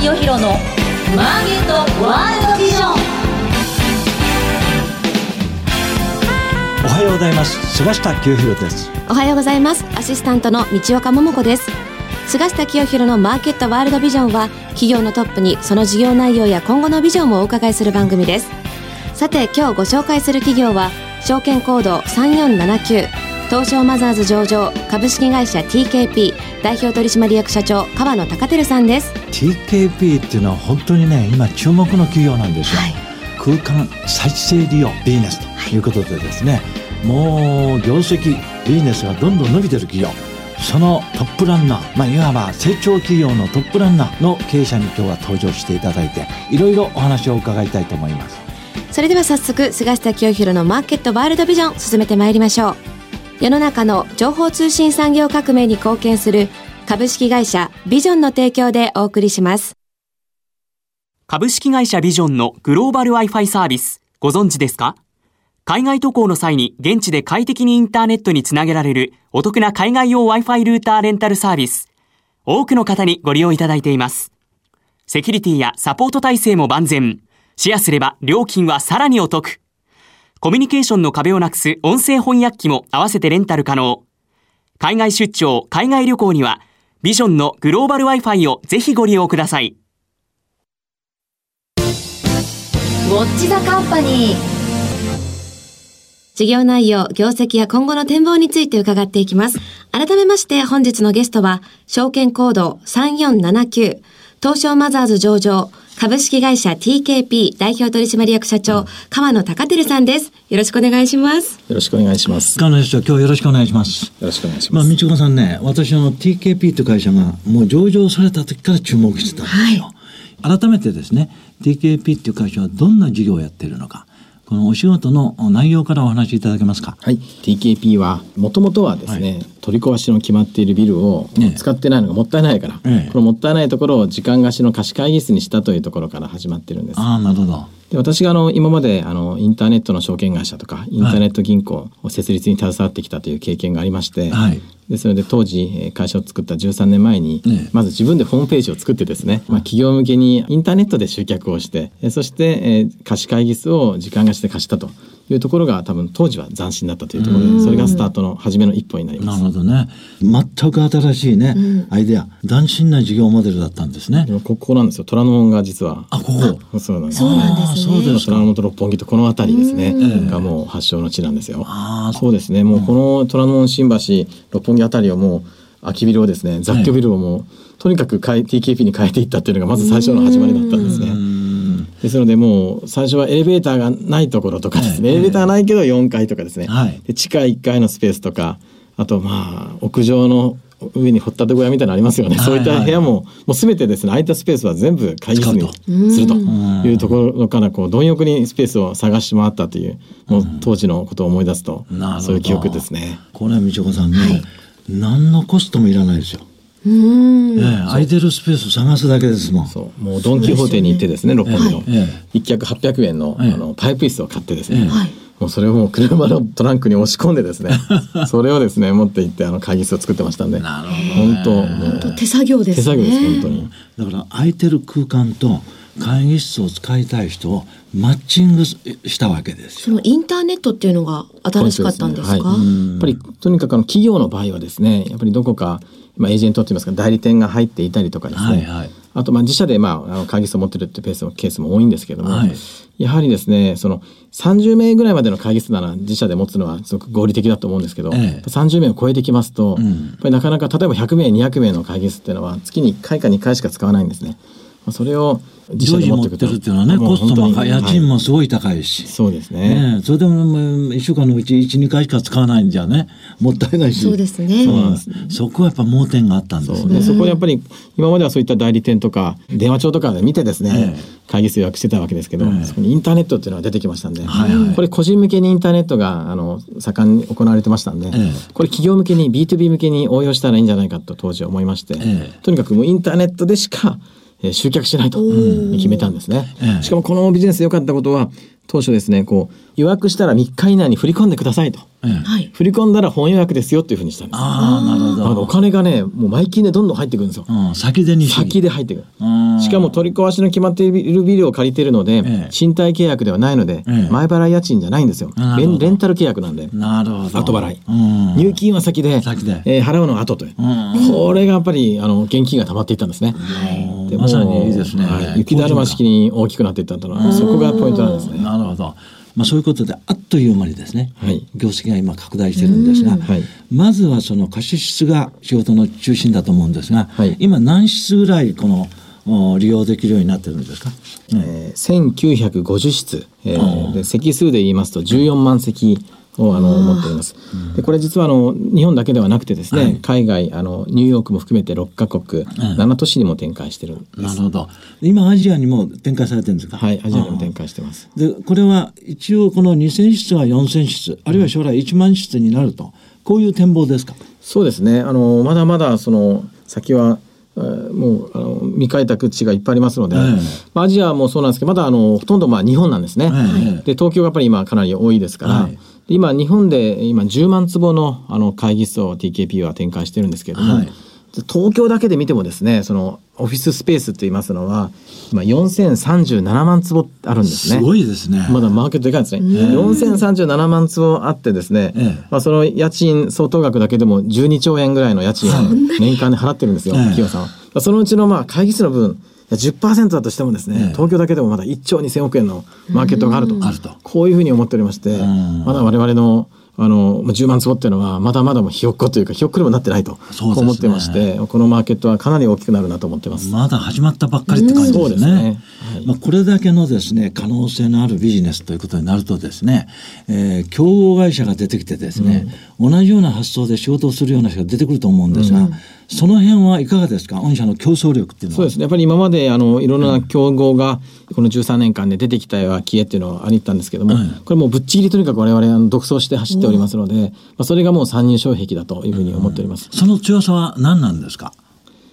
清弘のマーケットワールドビジョン。おはようございます。菅下清弘です。おはようございます。アシスタントの道岡桃子です。菅下清弘のマーケットワールドビジョンは企業のトップにその事業内容や今後のビジョンをお伺いする番組です。さて今日ご紹介する企業は証券コード3479東証マザーズ上場株式会社 TKP 代表取締役社長川野孝輝さんです。TKP っていうのは本当にね今注目の企業なんですよ、はい。空間再生利用ビジネスということでですね、もう業績ビジネスがどんどん伸びてる企業。そのトップランナー、まあ、いわば成長企業のトップランナーの経営者に今日は登場していただいていろいろお話を伺いたいと思います。それでは早速菅下清弘のマーケットワールドビジョン進めてまいりましょう世の中の情報通信産業革命に貢献する株式会社ビジョンの提供でお送りします株式会社ビジョンのグローバル Wi-Fi サービス、ご存知ですか？海外渡航の際に現地で快適にインターネットにつなげられるお得な海外用 Wi-Fi ルーターレンタルサービス。多くの方にご利用いただいています。セキュリティやサポート体制も万全。シェアすれば料金はさらにお得。コミュニケーションの壁をなくす音声翻訳機も合わせてレンタル可能。海外出張、海外旅行には、ビジョンのグローバル Wi-Fi をぜひご利用ください。ウォッチザカンパニー事業内容、業績や今後の展望について伺っていきます。改めまして本日のゲストは、証券コード3479、東証マザーズ上場、株式会社 TKP 代表取締役社長、川野孝輝さんです。よろしくお願いします。よろしくお願いします。よ川野社長今日よろしくお願いしますろしくお願いしまあ、ます。道子さんね、私あの TKP という会社がもう上場された時から注目してたんですよ。改めてですね、TKP っていう会社はどんな事業をやっているのか、このお仕事の内容からお話しいただけますか？はい、TKP はもともとはですね、取り壊しの決まっているビルをええ使ってないのがもったいないから、ええこのもったいないところを時間貸しの貸し会議室にしたというところから始まってるんです。ああ、なるほど。で私があの今まであのインターネットの証券会社とかインターネット銀行を設立に携わってきたという経験がありまして、はい。でそれで当時えー会社を作った13年前に、ええ。まず自分でホームページを作ってですね、まあ、企業向けにインターネットで集客をしてえーそして、えー貸し会議室を時間貸しで貸したというところが多分当時は斬新だったというところでそれがスタートの初めの一歩になります。なる。ほどね。全く新しいね、アイデア、斬新な事業モデルだったんですね。ここなんですよ。虎ノ門が実は。あ、ここ。そうなんですそですね。虎ノ門と六本木とこの辺りですね、ん。がもう発祥の地なんですよ。ああ、そう。ですね。もうこの虎ノ門新橋六本木あたりをもう空きビルをですね雑居ビルをもう、とにかく変え TKP に変えていったっていうのがまず最初の始まりだったんですね。ですのでもう最初はエレベーターがないところとかですね、エレベーターがないけど4階とかですね、はい。で地下1階のスペースとかあとまあ屋上の上に掘ったて小屋みたいなのありますよね、はいそういった部屋ももう全てですね。空いたスペースは全部会議室にすると。いうところからこう貪欲にスペースを探し回ったというもう当時のことを思い出すと。そういう記憶ですね。これは道子さんね、何のコストもいらないですよ。うーん。ええ空いてるスペースを探すだけですもん。そう。もうドン・キホーテに行ってですね六本木の、え一脚800円の,、ええ。あのパイプ椅子を買ってですね、もうそれをもう車のトランクに押し込んでですね それをですね持って行ってあの会議室を作ってましたんで。なるほど。ね本当手作業ですね。手作業です本当に。だから空いてる空間と会議室を使いたい人をマッチングしたわけですよ。そのインターネットっていうのが新しかったんですか？はい。やっぱりとにかくあの企業の場合はですねやっぱりどこか、まあ、エージェントといいますか代理店が入っていたりとかですね、はいはい。あとまあ自社でまああの会議室を持ってるってペースのケースも多いんですけども、はい。やはりですねその30名ぐらいまでの会議室なら自社で持つのはすごく合理的だと思うんですけど、ええ。30名を超えてきますと、ん。やっぱりなかなか例えば100名200名の会議室っていうのは月に1回か2回しか使わないんですね。まあそれを自社で持っくと持っててるっていうのはねコストも家賃はい。もすごい高いし、そうですね。ねえそれでももう1週間のうち12回しか使わないんじゃねもったいないし。そうですね。そうなん。そこはやっぱ盲点があったんですね。そう。でそこでやっぱり今まではそういった代理店とか電話帳とかで見てですね、ええ。会議室予約してたわけですけど、ええ。そこにインターネットっていうのが出てきましたんで、はいはい。これ個人向けにインターネットがあの盛んに行われてましたんで、ええ。これ企業向けに B2B 向けに応用したらいいんじゃないかと当時は思いまして、ええ。とにかくもうインターネットでしかえー集客しないと決めたんですねええ。しかもこのビジネスで良かったことは当初ですね、こう、予約したら3日以内に振り込んでくださいと。振り込んだら本予約ですよっていうふうにしたんです。ああ、なるほあのおど。金がね、もう毎金でどんどん入ってくるんですよ。うん、先でに先で入ってくる。うんしかも取り壊しの決まっているビルを借りているので、ええ賃貸契約ではないので、ええ前払い家賃じゃないんですよレン。レンタル契約なんで、なるほど。後払いうん。入金は先で、先でえー払うのは後という。うん。これがやっぱりあの現金が溜まっていったんですね。でまさにいいですね。はい雪だるま式に大きくなっていったのは、そこがポイントなんですね。なるほど。まあそういうことであっという間にですね、はい。業績が今拡大してるんですが、はい。まずはその貸し室が仕事の中心だと思うんですが、はい。今何室ぐらいこのお利用できるようになってるんですか、えー1950室、えーで席数で言いますと14万席をあの持っております。でこれ実はあの日本だけではなくてですね、はい海外あのニューヨークも含めて6カ国、7都市にも展開してるんです。なるほど。今アジアにも展開されてるんですか？はい、アジアにも展開してます。でこれは一応この2000室が4000室あるいは将来1万室になるとこういう展望ですか？そうですね。あのまだまだその先はえーもうあの未開拓地がいっぱいありますので、アジアもそうなんですけどまだあのほとんどまあ日本なんですね。ええ。で東京がやっぱり今かなり多いですから、はい。で今日本で今10万坪のあの会議室を TKP は展開してるんですけれども、はい東京だけで見てもですねそのオフィススペースって言いますのは今4037万坪あるんですね。すごいですね。まだマーケットでかいんですね。4037万坪あってですね、ええまあその家賃相当額だけでも12兆円ぐらいの家賃を年間で払ってるんですよ、ええ企業さんは。まあそのうちのまあ会議室の分、いや10%だとしてもですね、ええ東京だけでもまだ1兆2000億円のマーケットがあると。こういうふうに思っておりまして、んまだ我々のあのまあ10万坪っていうのはまだまだもうひよっこというかひよっこにもなってないと、思ってましてこのマーケットはかなり大きくなるなと思ってます。まだ始まったばっかりって感じですね。すねはいまあ、これだけのですね可能性のあるビジネスということになるとですね、えー競合会社が出てきてですね、同じような発想で仕事をするような人が出てくると思うんですが、その辺はいかがですか？御社の競争力っていうのは。そうですね。やっぱり今まであのいろんな競合がこの13年間で出てきたような消えっていうのはありったんですけども、はい。これもうぶっちぎりとにかく我々あの独走して走っておりますので、まあそれがもう参入障壁だというふうに思っております。その強さは何なんですか？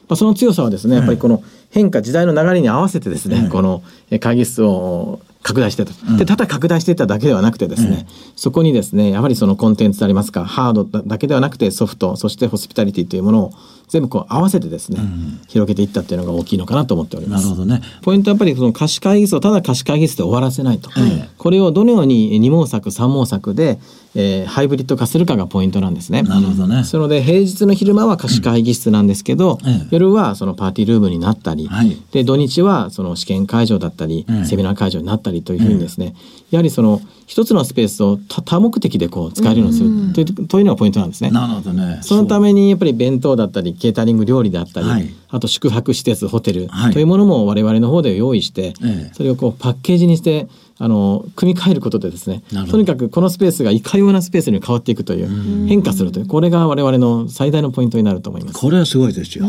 まあその強さはですね、やっぱりこの変化時代の流れに合わせてですね、このえ会議室を拡大してた、でただ拡大していっただけではなくてですね、そこにですねやはりそのコンテンツでありますかハードだだけではなくてソフトそしてホスピタリティというものを全部こう合わせてですね、広げていったっていうのが大きいのかなと思っております。なるほどね。ポイントはやっぱりその貸し会議室をただ貸し会議室で終わらせないと、ええこれをどのように二毛作三毛作で、えーハイブリッド化するかがポイントなんですね。なるほどね。そので平日の昼間は貸し会議室なんですけど、ええ。夜はそのパーティールームになったり、はい。で土日はその試験会場だったり、ええセミナー会場になったりというふうにですね、やはりその一つのスペースを多多目的でこう使えるようにするという,、というのがポイントなんですね。なるほどね。そのためにやっぱり弁当だったりケータリング料理であったり、はいあと宿泊施設ホテルはいというものも我々の方で用意して、ええそれをこうパッケージにしてあの組み替えることでですねとにかくこのスペースがいかようなスペースに変わっていくという変化するというこれが我々の最大のポイントになると思います。これはすごいですよ。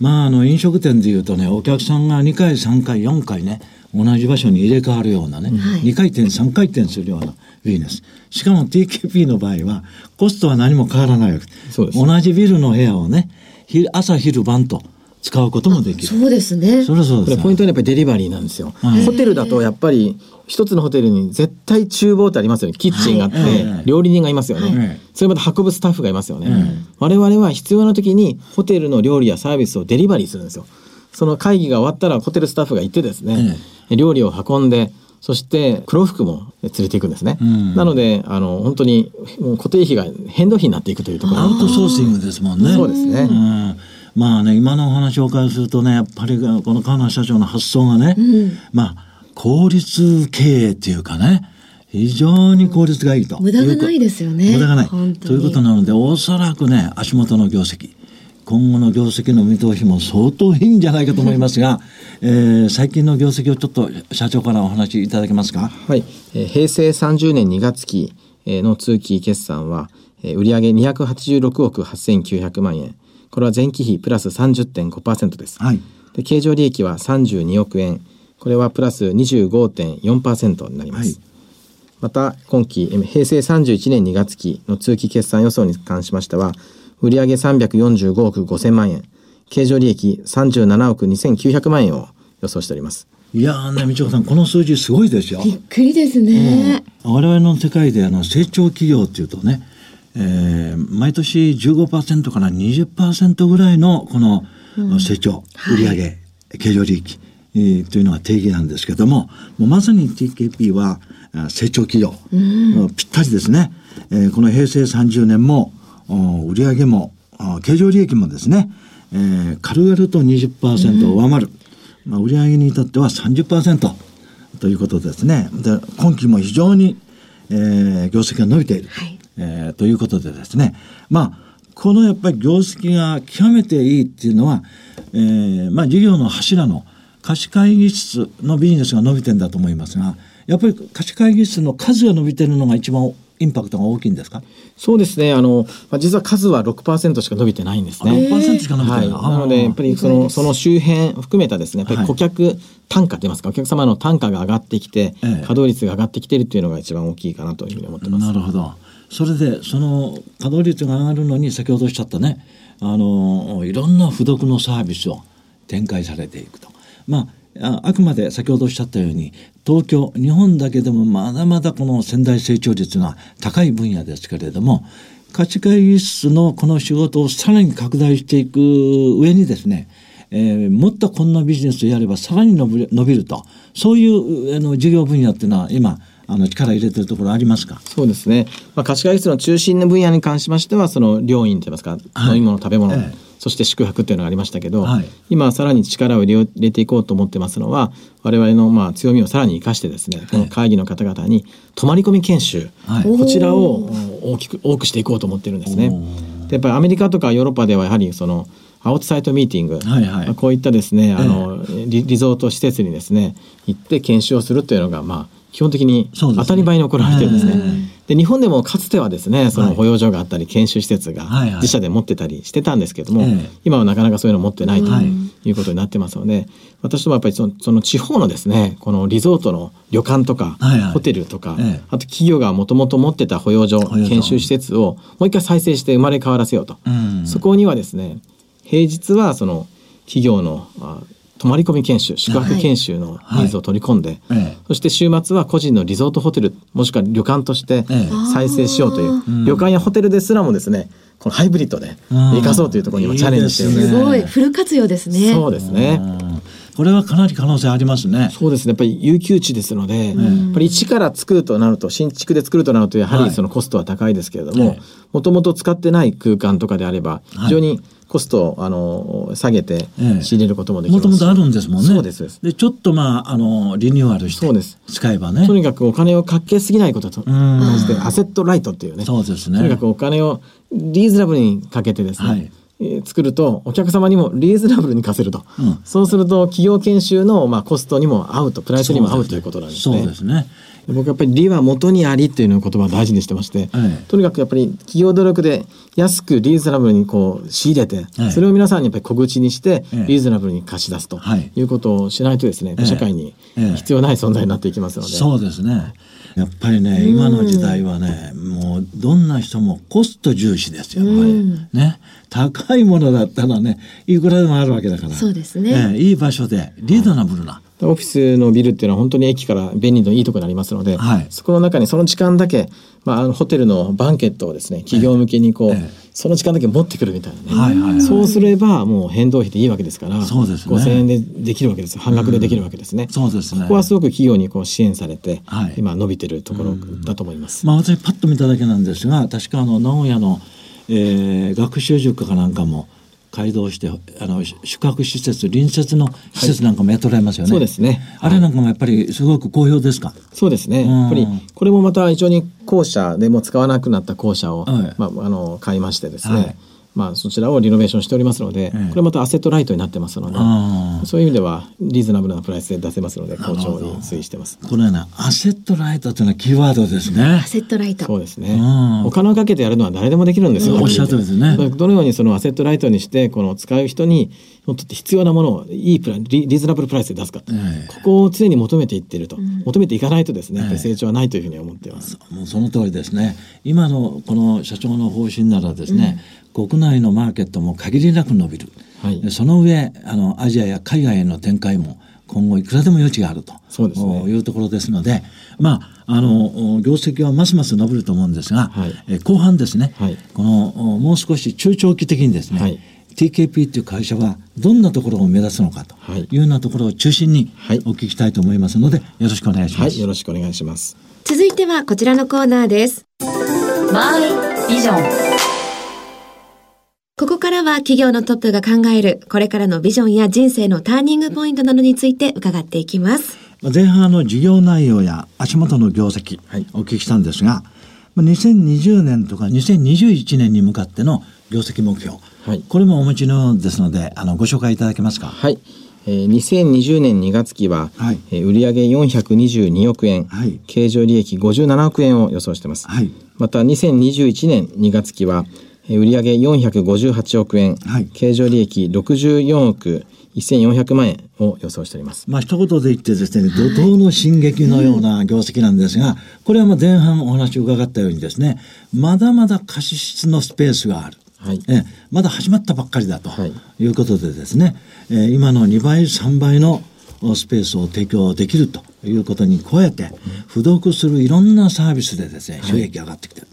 まああの飲食店でいうとねお客さんが2回3回4回ね同じ場所に入れ替わるようなね、2回転3回転するようなビジネスしかも TKP の場合はコストは何も変わらないわけそうです同じビルの部屋をね昼朝昼晩と使うこともできるそうですね。それはそうですポイントはやっぱりデリバリーなんですよ。はいホテルだとやっぱり一つのホテルに絶対厨房ってありますよね。キッチンがあって、はい料理人がいますよね。はいそれまた運ぶスタッフがいますよね。はい我々は必要な時にホテルの料理やサービスをデリバリーするんですよ。その会議が終わったらホテルスタッフが行ってですね、料理を運んで、そして黒服も連れていくんですね。んなのであの本当にもう固定費が変動費になっていくというところアウトソーシングですもんね。そうですねんまあね今のお話をお伺いするとねやっぱりこの川名社長の発想がね、まあ効率経営っていうかね非常に効率がいいと。無駄がないですよね無駄がない。ということなのでおそらくね足元の業績今後の業績の見通しも相当いいんじゃないかと思いますが、えー最近の業績をちょっと社長からお話しいただけますか？はい、えー平成30年2月期えーの通期決算は、えー売上286億8900万円。これは前期比プラス30.5%です、はい。で経常利益は32億円。これはプラス25.4%になります、はい。また今期えー平成31年2月期の通期決算予想に関しましては売上345億5000万円。経常利益37億2900万円を予想しております。いやーね、道子さん、この数字すごいですよ。びっくりですね。我々の世界であの成長企業っていうとね、えー毎年15%から20%ぐらいのこの成長、売上経常利益、えーというのが定義なんですけども、もうまさに TKP はあ成長企業、ぴったりですね。えーこの平成30年もお売上もあ経常利益もですね、えー軽々と20%を上回る、まあ、売上に至っては30%ということですね。で今期も非常に、えー業績が伸びている、はい。えーということでですね。まあこのやっぱり業績が極めていいっていうのは、えーまあ、事業の柱の貸し会議室のビジネスが伸びてんだと思いますがやっぱり貸し会議室の数が伸びてるのが一番インパクトが大きいんですか？そうですね。あの、まあ、実は数は6%しか伸びてないんですあね。6%しか伸びてはい、ない、なのでやっぱりそのその周辺含めたですねやっぱはいり顧客単価といいますか、お客様の単価が上がってきて、ええ稼働率が上がってきているっていうのが一番大きいかなというふうに思ってます。なるほど。それでその稼働率が上がるのに先ほどおっしゃったねあのいろんな付属のサービスを展開されていくと。まあああくまで先ほどおっしゃったように東京日本だけでもまだまだこの潜在成長率が高い分野ですけれども価値会議室のこの仕事をさらに拡大していく上にですねえーもっとこんなビジネスをやればさらに伸びる伸びるとそういうあの事業分野っていうのは今あの力入れてるところありますか？そうですね。まあ、貸し会議室の中心の分野に関しましては、その料飲といいますか、はい。飲み物、食べ物、ええそして宿泊っていうのがありましたけど、はい。今さらに力を入れていこうと思ってますのは、我々のまあ強みをさらに生かしてですね、この会議の方々に泊まり込み研修、はい。こちらを大きく多くしていこうと思ってるんですね。でやっぱりアメリカとかヨーロッパではやはりそのアウトサイトミーティング、はいはい。まあこういったですね、あのリリゾート施設にですね行って研修をするというのがまあ基本的に当たり前に行われてるんですね。えで日本でもかつてはですねその保養所があったり研修施設がはいはい。自社で持ってたりしてたんですけども、ええ。今はなかなかそういうの持ってないとはい。いうことになってますので、私どもやっぱりそのその地方のですねこのリゾートの旅館とか、はいはい。ホテルとか、ええ。あと企業がもともと持ってた保養所保養所研修施設をもう一回再生して生まれ変わらせようと、うん。そこにはですね平日はその企業のあ泊まり込み研修宿泊研修のニーズを取り込んで、ええ。そして週末は個人のリゾートホテルもしくは旅館としてええ。再生しようという、旅館やホテルですらもですねこのハイブリッドでうん。生かそうというところに今チャレンジしてる。んですねすごいフル活用ですね。そうですね。うんこれはかなり可能性ありますね。そうですね。やっぱり有給地ですので、やっぱり一から作るとなると新築で作るとなるとやははい。りそのコストは高いですけれどえもえもともと使ってない空間とかであればはい。非常にコストをあの下げてええ。仕入れることもできます。もともとあるんですもんね。そうですでちょっとまああのリニューアルしてそうです。使えばね。と。にかくお金をかけすぎないこととアセットライトっていうね。そうですね。とにかくお金をリーズナブルにかけてですね、はい。えー作るとお客様にもリーズナブルに貸せると、うん。そうすると企業研修のまあコストにも合うとプライスにも合うということなんですね。そうですね。で僕やっぱり利は元にありっていうのを言葉を大事にしてまして、ええとにかくやっぱり企業努力で安くリーズナブルにこう仕入れて、ええそれを皆さんにやっぱり小口にしてええ。リーズナブルに貸し出すとはい。いうことをしないとですね、ええ。社会にええ。必要ない存在になっていきますので、そうですね。やっぱりね、今の時代はね、もうどんな人もコスト重視ですよ、やっぱり。ね。高いものだったらね、いくらでもあるわけだから。そうですねええいい場所で、リーズナブルな。オフィスのビルっていうのは本当に駅から便利のいいところになりますので、はい。そこの中にその時間だけ、まあ、あのホテルのバンケットをですね企業向けにこう、ええ。その時間だけ持ってくるみたいなね、はいはいはい。そうすればもう変動費でいいわけですからそうですね。5,000円でできるわけです。半額でできるわけですね。そうですね。ここはすごく企業にこう支援されて、はい。今伸びてるところだと思います。まあ私パッと見ただけなんですが確かあの名古屋の、えー学習塾かなんかも開動してあの宿泊施設隣接の施設なんかもやっておられますよね、そうですね。あれなんかもやっぱりすごく好評ですか、そうですね。うん。やっぱりこれもまた非常に校舎でもう使わなくなった校舎を、はい。まああの買いましてですね。はいまあそちらをリノベーションしておりますので、ええ。これまたアセットライトになってますので、そういう意味ではリーズナブルなプライスで出せますので好調に推移してます。これねアセットライトというのはキーワードですね。アセットライト。そうですね、うん。お金をかけてやるのは誰でもできるんですよ。おっしゃる通りですね。どのようにそのアセットライトにしてこの使う人にとって必要なものをいいプライリリーズナブルプライスで出すか、ええ。ここを常に求めていっていると、求めていかないとですねやっぱり成長はないというふうに思っています。もうその通りですね。今のこの社長の方針ならですね、国内のマーケットも限りなく伸びる、はい。でその上あのアジアや海外への展開も今後いくらでも余地があると。そうですね。おいうところですので、まあ、あのお業績はますます伸びると思うんですが、はい。え後半ですね、はい。このおもう少し中長期的にですね、はい TKP という会社はどんなところを目指すのかとはいいうようなところを中心にはいお聞きしたいと思いますので、よろしくお願いします。はい、よろしくお願いします。続いてはこちらのコーナーです。マイビジョンここからは企業のトップが考えるこれからのビジョンや人生のターニングポイントなどについて伺っていきます。まあ前半の事業内容や足元の業績、はいお聞きしたんですが、まあ2020年とか2021年に向かっての業績目標、はいこれもお持ちのですので、あのご紹介いただけますか？はい。えー、2020年2月期は、はいえー売上422億円、はい経常利益57億円を予想しています。はいまた2021年2月期は、えー売上458億円、はい経常利益64億1400万円を予想しております。まあ一言で言ってですね、怒涛の進撃のような業績なんですが、これはまあ前半お話を伺ったようにですね、まだまだ貸し出のスペースがある。はい。ええまだ始まったばっかりだとはい。いうことでですね、えー今の2倍3倍のおスペースを提供できるということに加えて、付属するいろんなサービスでですね収益上がってきてる。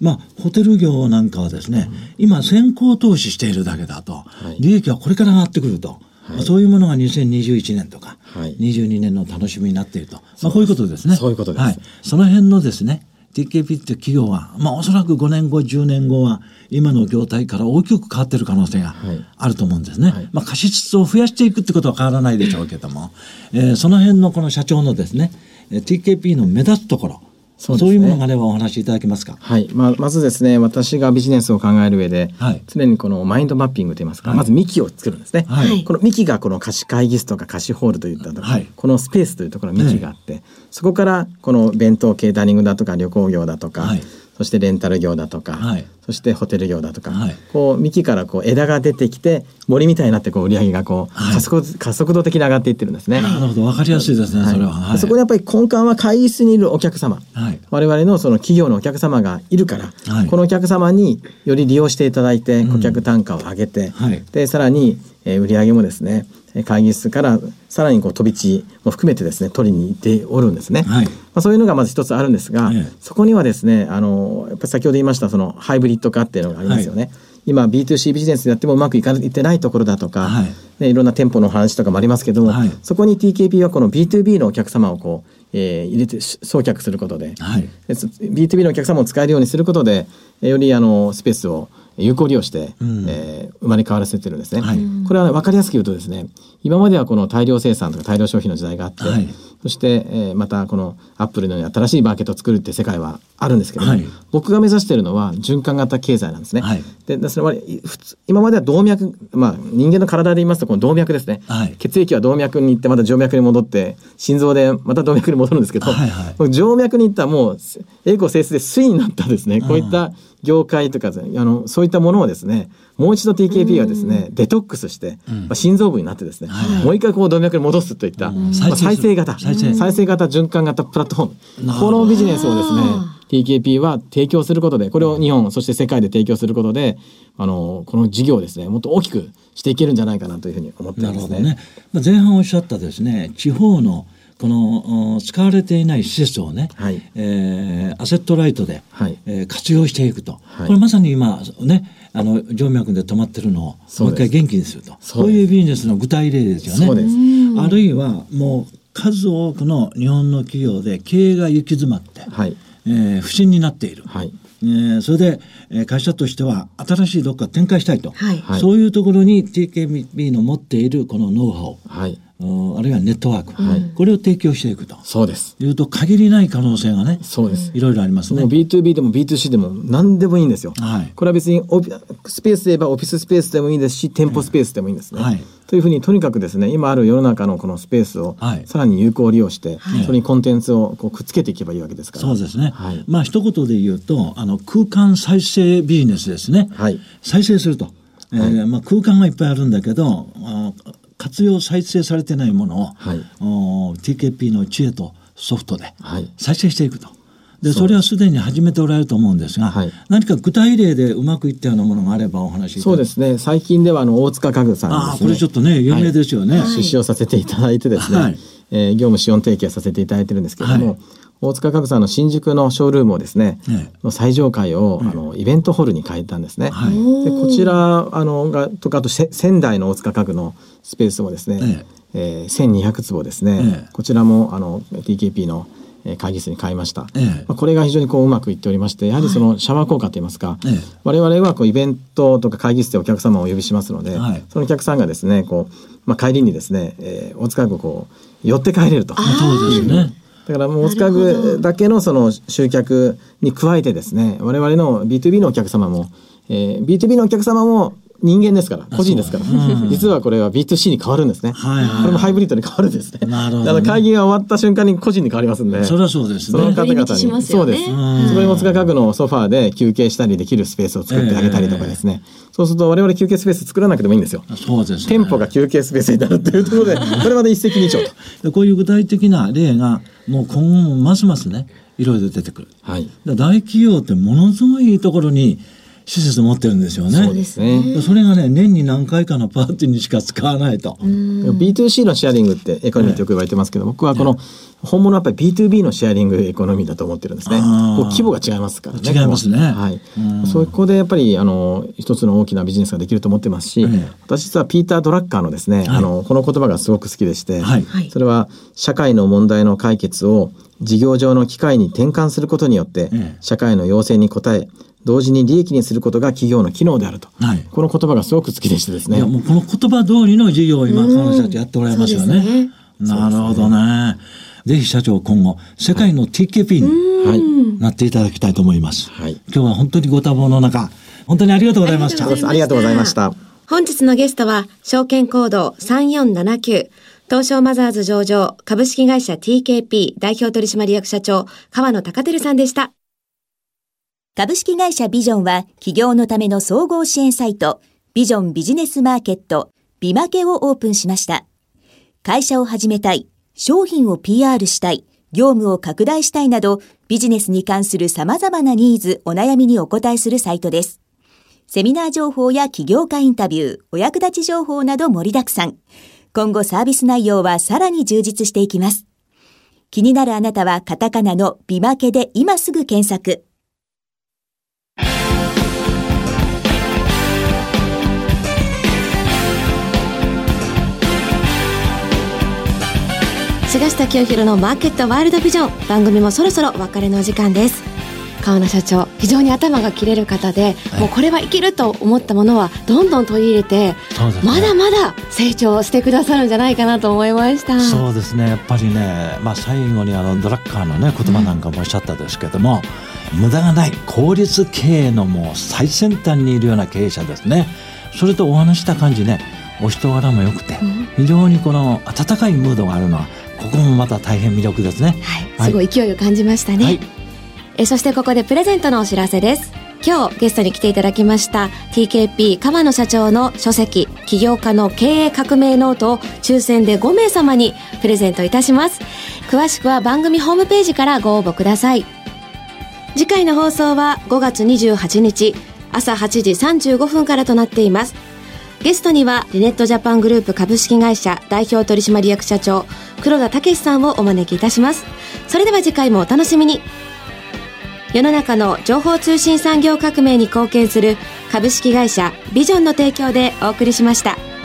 まあ、ホテル業なんかはですね、今先行投資しているだけだと、い。利益はこれから上がってくると、まあそういうものが2021年とか、はい。22年の楽しみになっていると、まあ、こういうことですね。そういうことです。はい、その辺のですね TKP って企業は、まあ、おそらく5年後10年後は今の業態から大きく変わっている可能性がはいあると思うんですね。はいまあ、貸し出を増やしていくってことは変わらないでしょうけども、えーその辺のこの社長のですねえー TKP の目立つところそうね。いうものがあればお話しいただけますか？はい。まあ、まずですね、私がビジネスを考える上で、はい。常にこのマインドマッピングといいますか、はい。まず幹を作るんですね。はい。この幹がこの貸し会議室とか貸しホールといったとか、はい。このスペースというところに幹があって、そこからこの弁当ケータリングだとか旅行業だとか、はい。そしてレンタル業だとか、はいそしてホテル業だとか、はい。こう幹からこう枝が出てきて森みたいになってこう売り上げがこうはい。加速,、加速度的に上がっていってるんですね。なるほど。分かりやすいですね、はい。それは。はい。そこでやっぱり根幹は会議室にいるお客様、はい。我々のその企業のお客様がいるから、はい。このお客様により利用していただいて顧客単価を上げて、はい。でさらに、えー売上もですねえー会議室からさらにこう飛び地も含めてですね取りに行っておるんですね。はい。まあ、そういうのがまず一つあるんですが、ええ。そこにはですねあのやっぱり先ほど言いましたそのハイブリッド化っていうのがありますよね。今 B2C ビジネスでやってもうまくいかいってないところだとか、はい。ね、いろんな店舗の話とかもありますけども、はい。そこに TKP はこの B2B のお客様をこう、えー入れてし送客することで、はい。でそ B2B のお客様を使えるようにすることでえーよりあのスペースを有効利用して、うん。えー生まれ変わらせてるんですね。はい。これは、ね、分かりやすく言うとですね今まではこの大量生産とか大量消費の時代があって、はい。そして、えーまたこのアップルのように新しいマーケットを作るって世界はあるんですけども、はい。僕が目指しているのは循環型経済なんですね。はい。ででそれは普通今までは動脈、まあ、人間の体で言いますとこの動脈ですね、はい。血液は動脈に行ってまた静脈に戻って心臓でまた動脈に戻るんですけど、はいはい。静脈に行ったらもう栄光整数で水になったですね。こういった業界とかあのそういったものをですねもう一度 TKP はですねデトックスして、まあ、心臓部になってですね、もう一回こう動脈に戻すといった、まあ、再生型再生。再生型循環型プラットフォーム。このビジネスをですね TKP は提供することでこれを日本そして世界で提供することであのこの事業をですねもっと大きくしていけるんじゃないかなというふうに思っていますね。なるほどね。まあ前半おっしゃったですね、地方のこのお使われていない施設をね、はい。えーアセットライトで、はい。えー活用していくと、はい。これまさに今ね、あの静脈で止まってるのをもう一回元気にすると、そういうビジネスの具体例ですよね。そうです。あるいはもう数多くの日本の企業で経営が行き詰まって、はい。えー不振になっている。はいえーそれで、えー会社としては新しいどっか展開したいと、はい。はい。そういうところに TKB の持っているこのノウハウ、はい。うんあるいはネットワーク、はい。これを提供していくと。そうです。いうと限りない可能性がねそうです。いろいろありますね。もう。B2B でも B2C でも何でもいいんですよ。はい。これは別にオフィスペースで言えばオフィススペースでもいいですし店舗スペースでもいいんですね。はいというふうにとにかくですね今ある世の中のこのスペースをはい。さらに有効利用して、それにコンテンツをこうくっつけていけばいいわけですから。そうですね、はい。まあ一言で言うとあの空間再生ビジネスですね、はい。再生すると、えーまあ、空間はいっぱいあるんだけどあ活用再生されてないものを、はい。お TKP の知恵とソフトではい。再生していくとで、それはすでに始めておられると思うんですが、はい。何か具体例でうまくいったようなものがあればお話しそうですね。最近ではあの大塚家具さんにですね。ああ、これちょっとね、有名ですよね。出資をさせていただいてですね、はい。えー業務資本提携させていただいてるんですけれども、はい。大塚家具さんの新宿のショールームをですね、えの最上階を、あのイベントホールに変えたんですね。はい。でこちらあのがとかあとせ仙台の大塚家具のスペースもですね、えー1200坪ですね、ええ。こちらもあの TKP のえー会議室に変えました、ええ。まあ、これが非常にこううまくいっておりましてやはりそのシャワー効果といいますか、ええ。我々はこうイベントとか会議室でお客様をお呼びしますので、はい。そのお客さんがですねこう、まあ、帰りにですね、えー大塚家具をこう寄って帰れると。そうですね。だからもう大塚家具だけのその集客に加えてですね我々の B2B のお客様も、えー、B2B のお客様も人間ですから個人ですから、実はこれは B2C に変わるんですね、はいはいこれもハイブリッドに変わるんですねなるほどねだから会議が終わった瞬間に個人に変わりますんでそれはそうですね。その方々に、ねそうです。そこに大塚家具のソファーで休憩したりできるスペースを作ってあげたりとかですね、そうすると我々休憩スペース作らなくてもいいんですよ。そうですね。店舗が休憩スペースになるっていうところで、これまで一石二鳥と。でこういう具体的な例が、もう今後もますますね、いろいろ出てくる。はい。で大企業ってものすごいいいところに施設持ってるんですよね。そうですね。でそれがね、年に何回かのパーティーにしか使わないと。B2C のシェアリングってエコノミーってよく言われてますけど、僕はこの本物はやっぱり B2B のシェアリングエコノミーだと思ってるんですね。こう規模が違いますからね。違いますねははい。そこでやっぱりあの一つの大きなビジネスができると思ってますし、ええ私実はピーター・ドラッカーのですね、あのこの言葉がすごく好きでして、それは社会の問題の解決を事業上の機会に転換することによって、ええ社会の要請に応え同時に利益にすることが企業の機能であると、はいこの言葉がすごく好きでしてですねいや、もうこの言葉通りの事業を今、彼女たちやっておられますよそうですね。なるほどね。ぜひ社長今後、世界の TKP にはい、なっていただきたいと思います。はい今日は本当にご多忙の中、本当にありがとうございました。ありがとうございましたありがとうございました。本日のゲストは、証券コード3479、東証マザーズ上場、株式会社 TKP 代表取締役社長、川野隆照さんでした。株式会社ビジョンは企業のための総合支援サイトビジョンビジネスマーケットビマケをオープンしました。会社を始めたい、商品を PR したい、業務を拡大したいなどビジネスに関する様々なニーズ、お悩みにお答えするサイトです。セミナー情報や起業家インタビュー、お役立ち情報など盛りだくさん。今後サービス内容はさらに充実していきます。気になるあなたはカタカナのビマケで今すぐ検索。菅下清弘のマーケットワールドビジョン。番組もそろそろお別れのお時間です。川野社長非常に頭が切れる方で、もうこれはいけると思ったものはどんどん取り入れて、ね。まだまだ成長してくださるんじゃないかなと思いました。そうですね。やっぱりね、まあ、最後にあのドラッカーのね言葉なんかもおっしゃったですけども、無駄がない効率経営のもう最先端にいるような経営者ですね。それとお話した感じねお人柄も良くて、非常にこの温かいムードがあるのはここもまた大変魅力ですね。はい、すごい勢いを感じましたね、はい。えそしてここでプレゼントのお知らせです。今日ゲストに来ていただきました TKP 河野社長の書籍起業家の経営革命ノートを抽選で5名様にプレゼントいたします。詳しくは番組ホームページからご応募ください。次回の放送は5月28日朝8時35分からとなっていますゲストにはリネットジャパングループ株式会社代表取締役社長黒田武さんをお招きいたしますそれでは次回もお楽しみに世の中の情報通信産業革命に貢献する株式会社ビジョンの提供でお送りしました。